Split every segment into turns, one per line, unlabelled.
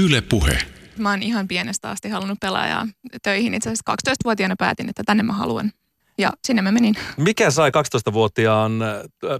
Yle Puhe.
Mä oon ihan pienestä asti halunnut pelaajaa töihin. Itse asiassa 12-vuotiaana päätin, että tänne mä haluan. Ja sinne mä menin.
Mikä sai 12-vuotiaan äh,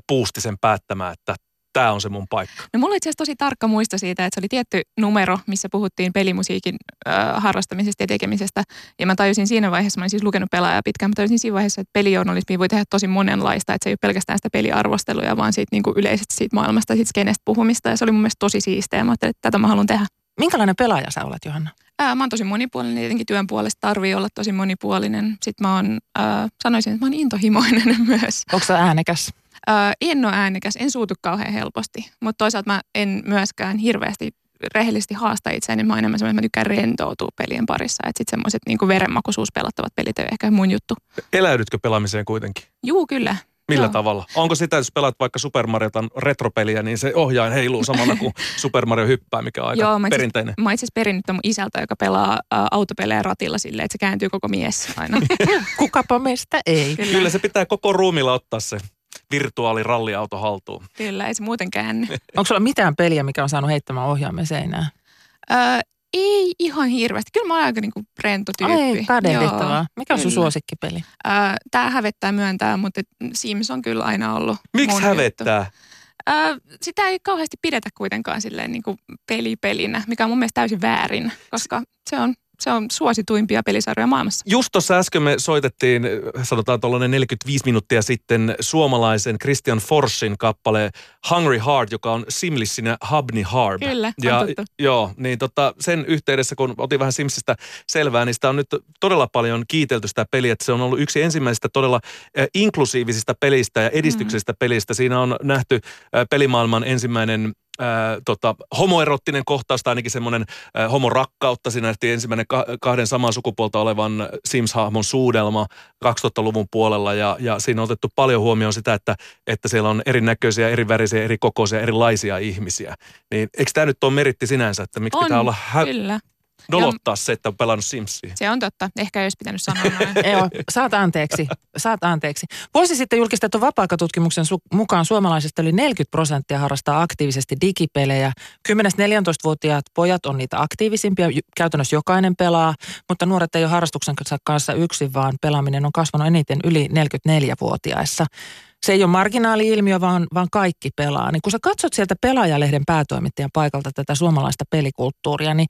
puustisen päättämään, että tämä on se mun paikka?
No mulla on itse asiassa tosi tarkka muisto siitä, että se oli tietty numero, missä puhuttiin pelimusiikin äh, harrastamisesta ja tekemisestä. Ja mä tajusin siinä vaiheessa, mä olin siis lukenut pelaajaa pitkään, mä tajusin siinä vaiheessa, että pelijournalismi voi tehdä tosi monenlaista. Että se ei ole pelkästään sitä peliarvostelua, vaan siitä niin kuin yleisesti siitä maailmasta, siitä skenestä puhumista. Ja se oli mun mielestä tosi siistiä. Mä ajattelin, että tätä mä haluan tehdä.
Minkälainen pelaaja sä olet, Johanna?
Ää, mä oon tosi monipuolinen, tietenkin työn puolesta tarvii olla tosi monipuolinen. Sitten mä oon, ää, sanoisin, että mä oon intohimoinen myös.
Onko sä äänekäs?
Ää, en ole äänekäs, en suutu kauhean helposti, mutta toisaalta mä en myöskään hirveästi rehellisesti haasta itseäni. Mä oon enemmän semmoinen, että mä tykkään rentoutua pelien parissa. Että sitten semmoiset niin verenmakuisuus pelattavat pelit ei ehkä mun juttu.
Eläydytkö pelaamiseen kuitenkin?
Juu, kyllä.
Millä
Joo.
tavalla? Onko sitä, jos pelaat vaikka Super Mariotan retropeliä, niin se ohjain heiluu samalla kuin Super Mario hyppää, mikä on aika
Joo, mä itse-
perinteinen.
Mä itse perinnyt mun isältä, joka pelaa ä, autopelejä ratilla silleen, että se kääntyy koko mies aina.
Kukapa meistä ei.
Kyllä,
Kyllä se pitää koko ruumilla ottaa se virtuaaliralliauto haltuun.
kyllä, ei se muuten käänny.
Onko sulla mitään peliä, mikä on saanut heittämään ohjaamme seinään?
Ö, ei ihan hirveästi. Kyllä mä oon aika niinku rento tyyppi.
Ai, kadehdittavaa.
Joo,
Mikä on sun suosikkipeli?
Tää hävettää myöntää, mutta Sims on kyllä aina ollut
Miksi hävettää?
juttu. Sitä ei kauheasti pidetä kuitenkaan silleen niinku pelipelinä, mikä on mun mielestä täysin väärin, koska se on, se on suosituimpia pelisarjoja maailmassa.
Just tuossa äsken me soitettiin, sanotaan tuollainen 45 minuuttia sitten, suomalaisen Christian Forsin kappale Hungry Heart, joka on Simlissinä Hubney Harb.
Kyllä, on
ja,
tuttu.
Joo, niin tota, sen yhteydessä, kun otin vähän Simsistä selvää, niin sitä on nyt todella paljon kiitelty sitä peliä, että se on ollut yksi ensimmäisistä todella äh, inklusiivisista pelistä ja edistyksellisistä pelistä. Siinä on nähty äh, pelimaailman ensimmäinen tota, homoerottinen kohtaus tai ainakin semmoinen äh, homorakkautta. Siinä nähtiin ensimmäinen ka- kahden samaa sukupuolta olevan Sims-hahmon suudelma 2000-luvun puolella ja, ja siinä on otettu paljon huomioon sitä, että, että siellä on erinäköisiä, eri värisiä, eri kokoisia, erilaisia ihmisiä. Niin eikö tämä nyt ole meritti sinänsä, että miksi
On,
pitää olla hä-
Kyllä,
nolottaa se, että on pelannut Simsia?
se on totta. Ehkä ei olisi pitänyt sanoa noin.
Joo, saat anteeksi. Saat anteeksi. Vuosi sitten julkistettu vapaa-aikatutkimuksen su- mukaan suomalaisista yli 40 prosenttia harrastaa aktiivisesti digipelejä. 10-14-vuotiaat pojat on niitä aktiivisimpia. J- Käytännössä jokainen pelaa, mutta nuoret ei ole harrastuksen kanssa yksin, vaan pelaaminen on kasvanut eniten yli 44-vuotiaissa. Se ei ole marginaali-ilmiö, vaan, vaan kaikki pelaa. Niin kun sä katsot sieltä pelaajalehden päätoimittajan paikalta tätä suomalaista pelikulttuuria, niin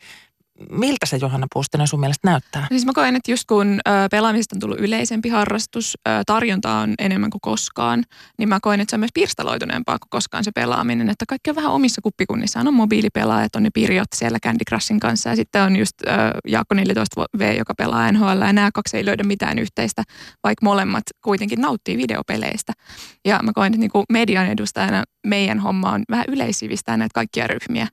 miltä se Johanna Puustinen sun mielestä näyttää?
Siis mä koen, että just kun pelaamisesta on tullut yleisempi harrastus, tarjontaa on enemmän kuin koskaan, niin mä koen, että se on myös pirstaloituneempaa kuin koskaan se pelaaminen. Että kaikki on vähän omissa kuppikunnissaan. On mobiilipelaajat, on ne pirjot siellä Candy Crushin kanssa ja sitten on just Jaakko 14V, joka pelaa NHL ja nämä kaksi ei löydä mitään yhteistä, vaikka molemmat kuitenkin nauttii videopeleistä. Ja mä koen, että niin kuin median edustajana meidän homma on vähän yleissivistää näitä kaikkia ryhmiä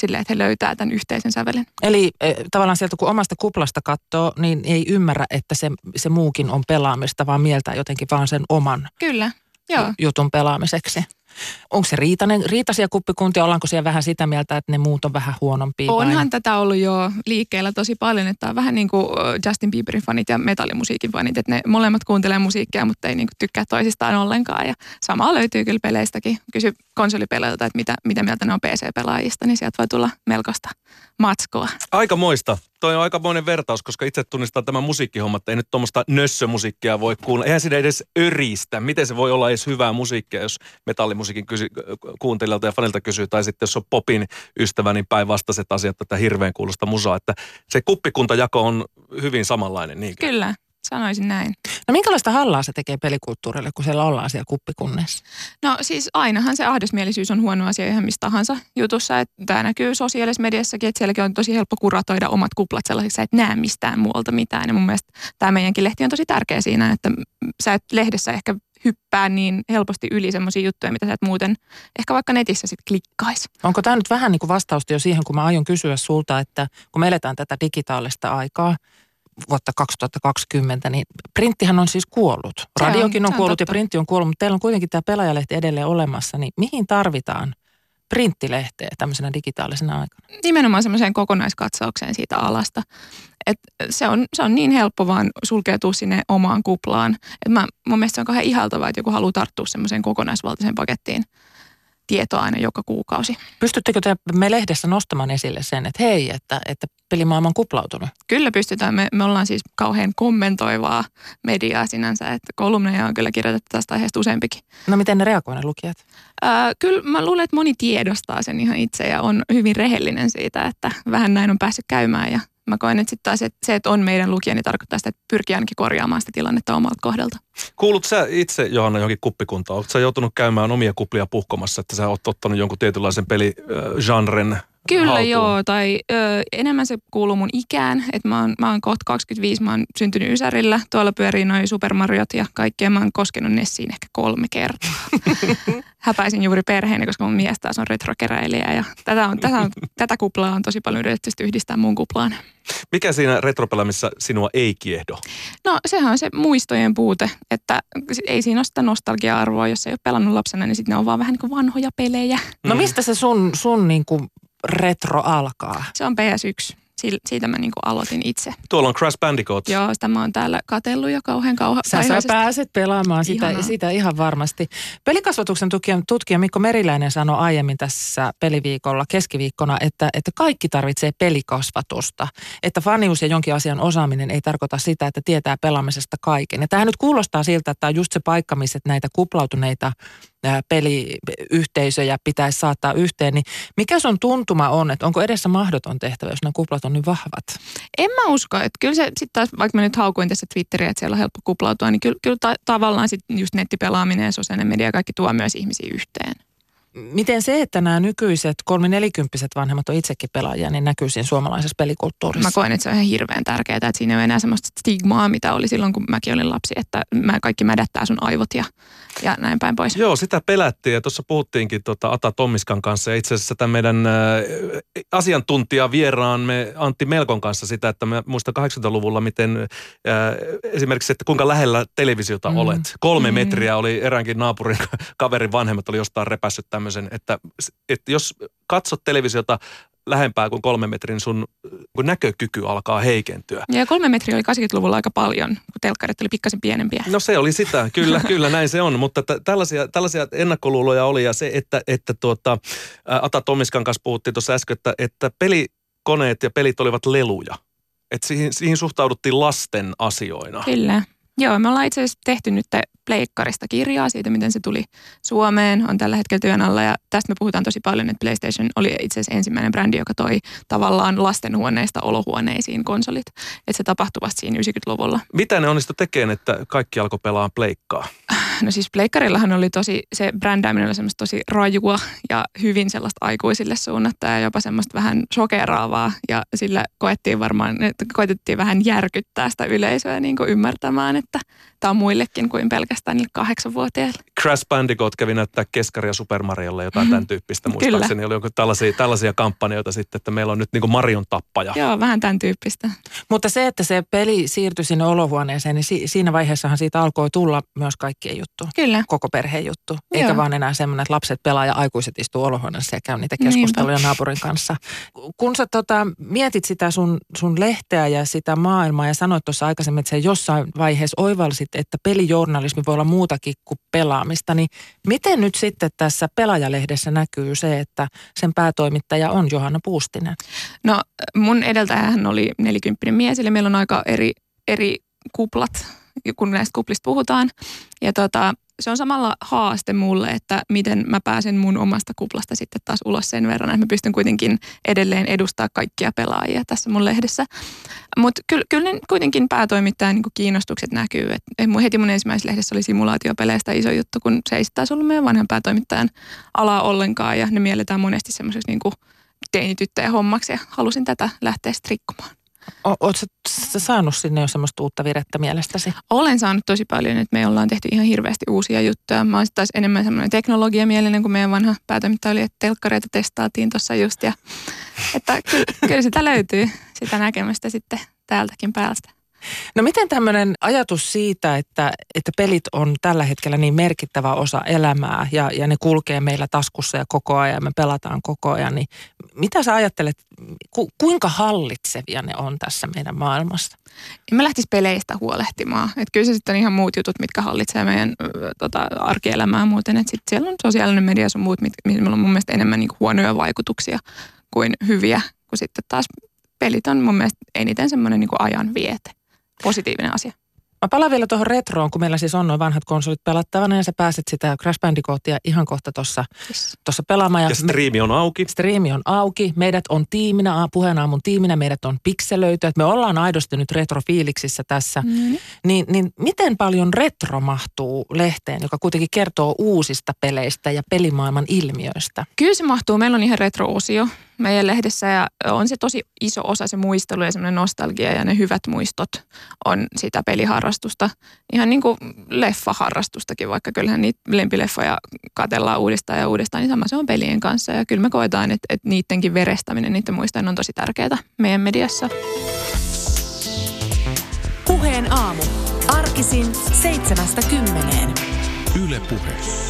silleen, että he löytää tämän yhteisen sävelen.
Eli eh, tavallaan sieltä kun omasta kuplasta katsoo, niin ei ymmärrä, että se, se muukin on pelaamista, vaan mieltää jotenkin vaan sen oman
Kyllä, joo.
jutun pelaamiseksi. Onko se riitainen, riitaisia kuppikuntia, ollaanko siellä vähän sitä mieltä, että ne muut on vähän huonompia? vai?
Onhan tätä ollut jo liikkeellä tosi paljon, että on vähän niin kuin Justin Bieberin fanit ja metallimusiikin fanit, että ne molemmat kuuntelee musiikkia, mutta ei niin kuin tykkää toisistaan ollenkaan. Ja samaa löytyy kyllä peleistäkin. Kysy konsolipeleiltä, että mitä, mitä mieltä ne on PC-pelaajista, niin sieltä voi tulla melkoista matskoa.
Aika moista. Toi on aikamoinen vertaus, koska itse tunnistan tämän musiikkihomma, että ei nyt tuommoista nössömusiikkia voi kuunnella. Eihän siinä edes öristä. Miten se voi olla edes hyvää musiikkia, jos metallimusiikin kysy, kuuntelijalta ja fanilta kysyy, tai sitten jos on popin ystävä, niin päinvastaiset asiat tätä hirveän kuulosta musaa. Että se kuppikuntajako on hyvin samanlainen, niin
Kyllä, sanoisin näin.
No minkälaista hallaa se tekee pelikulttuurille, kun siellä ollaan siellä kuppikunnissa?
No siis ainahan se ahdasmielisyys on huono asia ihan missä tahansa jutussa. Että tämä näkyy sosiaalisessa mediassakin, että sielläkin on tosi helppo kuratoida omat kuplat sellaisiksi, että näe mistään muualta mitään. Ja mun mielestä tämä meidänkin lehti on tosi tärkeä siinä, että sä et lehdessä ehkä hyppää niin helposti yli semmoisia juttuja, mitä sä et muuten ehkä vaikka netissä sitten klikkaisi.
Onko tämä nyt vähän niin kuin vastausta jo siihen, kun mä aion kysyä sulta, että kun me eletään tätä digitaalista aikaa, vuotta 2020, niin printtihän on siis kuollut. Radiokin on,
on
kuollut ja
totta.
printti on kuollut, mutta teillä on kuitenkin tämä pelaajalehti edelleen olemassa, niin mihin tarvitaan printtilehteä tämmöisenä digitaalisena aikana?
Nimenomaan semmoiseen kokonaiskatsaukseen siitä alasta. Et se, on, se on niin helppo vaan sulkeutua sinne omaan kuplaan. Et mä, mun mielestä se on kauhean ihaltavaa, että joku haluaa tarttua semmoiseen kokonaisvaltaiseen pakettiin. Tietoa aina joka kuukausi.
Pystyttekö te me lehdessä nostamaan esille sen, että hei, että, että pelimaailma on kuplautunut?
Kyllä pystytään. Me, me ollaan siis kauhean kommentoivaa mediaa sinänsä, että kolumneja on kyllä kirjoitettu tästä aiheesta useampikin.
No miten ne reagoivat ne lukijat?
Ää, kyllä mä luulen, että moni tiedostaa sen ihan itse ja on hyvin rehellinen siitä, että vähän näin on päässyt käymään ja mä koen, että sitten taas että se, että on meidän lukija, niin tarkoittaa sitä, että pyrkii ainakin korjaamaan sitä tilannetta omalta kohdalta.
Kuulut sä itse, Johanna, johonkin kuppikuntaan? Oletko sä joutunut käymään omia kuplia puhkomassa, että sä oot ottanut jonkun tietynlaisen peligenren
Kyllä
haltuun?
joo, tai ö, enemmän se kuuluu mun ikään, että mä oon, mä oon kohta 25, mä oon syntynyt Ysärillä, tuolla pyörii noin Super Mariot ja kaikkea, mä oon koskenut Nessiin ehkä kolme kertaa. Häpäisin juuri perheeni, koska mun mies taas on retrokeräilijä ja tätä, on, tätä, on, tätä kuplaa on tosi paljon yritetty yhdistää mun kuplaan.
Mikä siinä retropelaamissa sinua ei kiehdo?
No sehän on se muistojen puute, että ei siinä ole sitä nostalgia-arvoa, jos ei ole pelannut lapsena, niin sitten ne on vaan vähän niin kuin vanhoja pelejä.
No mistä se sun, sun niin kuin retro alkaa?
Se on PS1. Sil- Siitä mä niin kuin aloitin itse.
Tuolla on Crash Bandicoot.
Joo, sitä mä oon täällä katellut jo kauhean kauha.
Sä, sä pääset pelaamaan sitä,
Ihanaa.
sitä ihan varmasti. Pelikasvatuksen tutkija, tutkija Mikko Meriläinen sanoi aiemmin tässä peliviikolla keskiviikkona, että, että kaikki tarvitsee pelikasvatusta. Että fanius ja jonkin asian osaaminen ei tarkoita sitä, että tietää pelaamisesta kaiken. Ja tämähän nyt kuulostaa siltä, että tämä on just se paikka, missä näitä kuplautuneita peliyhteisöjä pitäisi saattaa yhteen. Niin mikä sun tuntuma on, että onko edessä mahdoton tehtävä, jos nämä kuplat on niin vahvat?
En mä usko, että kyllä se sitten taas, vaikka mä nyt haukuin tässä Twitteriä, että siellä on helppo kuplautua, niin kyllä, kyllä ta- tavallaan sitten just nettipelaaminen ja sosiaalinen media kaikki tuo myös ihmisiä yhteen.
Miten se, että nämä nykyiset kolme-nelikymppiset vanhemmat on itsekin pelaajia, niin näkyy siinä suomalaisessa pelikulttuurissa?
Mä koen, että se on ihan hirveän tärkeää, että siinä ei ole enää semmoista stigmaa, mitä oli silloin, kun mäkin olin lapsi, että mä kaikki mädättää sun aivot ja, ja näin päin pois.
Joo, sitä pelättiin ja tuossa puhuttiinkin tuota Ata Tommiskan kanssa ja itse asiassa tämän meidän äh, asiantuntija vieraamme Antti Melkon kanssa sitä, että mä muistan 80-luvulla, miten äh, esimerkiksi, että kuinka lähellä televisiota
Mm.
olet. Kolme
Mm.
mm. metriä oli eräänkin naapurin kaverin vanhemmat oli jostain repässyt tämmöisen, että, että jos katsot televisiota lähempää kuin kolme metrin, sun kun näkökyky alkaa heikentyä.
Ja kolme metriä oli 80-luvulla aika paljon, kun telkkarit oli pikkasen pienempiä.
No se oli sitä, kyllä, kyllä näin se on, mutta t- tällaisia, tällaisia ennakkoluuloja oli ja se, että, että tuota, Ata Tomiskan kanssa puhuttiin tuossa äsken, että, että pelikoneet ja pelit olivat leluja. Että siihen, siihen suhtauduttiin lasten asioina.
Kyllä. Joo, me ollaan itse asiassa tehty nyt Pleikkarista kirjaa siitä, miten se tuli Suomeen, on tällä hetkellä työn alla ja tästä me puhutaan tosi paljon, että PlayStation oli itse asiassa ensimmäinen brändi, joka toi tavallaan lastenhuoneista olohuoneisiin konsolit, että se tapahtui vasta siinä 90-luvulla.
Mitä ne onnistu tekemään, että kaikki alkoi pelaa pleikkaa?
No siis Pleikkarillahan oli tosi, se brändääminen oli semmoista tosi rajua ja hyvin sellaista aikuisille suunnattua ja jopa semmoista vähän shokeraavaa. Ja sillä koettiin varmaan, että koetettiin vähän järkyttää sitä yleisöä niin kuin ymmärtämään, että tämä on muillekin kuin pelkästään niille kahdeksanvuotiaille.
Crash Bandicoot kävi näyttää keskaria Super Mariolle, jotain tämän tyyppistä.
Mhm. Kyllä.
Muistaakseni oli joku tällaisia, tällaisia kampanjoita sitten, että meillä on nyt niin kuin Marion tappaja.
Joo, vähän tämän tyyppistä.
Mutta se, että se peli siirtyi sinne olohuoneeseen, niin si- siinä vaiheessahan siitä alkoi tulla myös kaikkien juttu.
Kyllä.
Koko perheen juttu. Eikä
Joo.
vaan enää semmoinen, että lapset pelaa ja aikuiset istuu olohuoneessa ja käy niitä keskusteluja naapurin kanssa. Kun sä tota, mietit sitä sun, sun lehteä ja sitä maailmaa ja sanoit tuossa aikaisemmin, että sä jossain vaiheessa oivalsit, että pelijournalismi voi olla muutakin kuin pelaamista, niin miten nyt sitten tässä Pelaajalehdessä näkyy se, että sen päätoimittaja on Johanna Puustinen?
No mun edeltäjähän oli nelikymppinen mies, eli meillä on aika eri, eri kuplat, kun näistä kuplista puhutaan. Ja tota, se on samalla haaste mulle, että miten mä pääsen mun omasta kuplasta sitten taas ulos sen verran, että mä pystyn kuitenkin edelleen edustaa kaikkia pelaajia tässä mun lehdessä. Mutta kyllä, kyllä kuitenkin päätoimittajan niin kiinnostukset näkyy. Et, heti mun ensimmäisessä lehdessä oli simulaatiopeleistä iso juttu, kun se ei taas ollut meidän vanhan päätoimittajan alaa ollenkaan ja ne mielletään monesti semmoiseksi niin teinityttöjen hommaksi ja halusin tätä lähteä.
O- Oletko sä saanut sinne jo semmoista uutta virettä mielestäsi?
Olen saanut tosi paljon, että me ollaan tehty ihan hirveästi uusia juttuja. Mä oon sit taas enemmän semmoinen teknologiamielinen kuin meidän vanha päätoimittaja oli, että telkkareita testaatiin tuossa just. Ja, että kyllä, kyllä sitä löytyy, sitä näkemystä sitten täältäkin päältä.
No miten tämmöinen ajatus siitä, että, että pelit on tällä hetkellä niin merkittävä osa elämää ja, ja ne kulkee meillä taskussa ja koko ajan ja me pelataan koko ajan, niin mitä sä ajattelet, ku, kuinka hallitsevia ne on tässä meidän maailmassa?
En mä lähtisi peleistä huolehtimaan. Että kyllä se sitten on ihan muut jutut, mitkä hallitsee meidän tota, arkielämää muuten. Että sitten siellä on sosiaalinen media ja muut, mihin on mun mielestä enemmän niin huonoja vaikutuksia kuin hyviä. Kun sitten taas pelit on mun mielestä eniten semmoinen niin ajan viete positiivinen asia.
Mä palaan vielä tuohon retroon, kun meillä siis on noin vanhat konsolit pelattavana ja sä pääset sitä Crash Bandicootia ihan kohta tuossa yes. pelaamaan.
Ja, ja striimi on auki.
Striimi on auki. Meidät on tiiminä, puheenaamun tiiminä, meidät on pikselöity. Että me ollaan aidosti nyt retrofiiliksissä tässä. Mm-hmm. Niin, niin miten paljon retro mahtuu lehteen, joka kuitenkin kertoo uusista peleistä ja pelimaailman ilmiöistä?
Kyllä se mahtuu. Meillä on ihan retro-osio meidän lehdessä ja on se tosi iso osa se muistelu ja semmoinen nostalgia ja ne hyvät muistot on sitä peliharrastusta. Ihan niin kuin leffaharrastustakin, vaikka kyllähän niitä lempileffoja katellaan uudestaan ja uudestaan, niin sama se on pelien kanssa. Ja kyllä me koetaan, että, että niidenkin verestäminen, niiden muistojen on tosi tärkeää meidän mediassa.
Puheen aamu. Arkisin seitsemästä kymmeneen. Yle Puhe.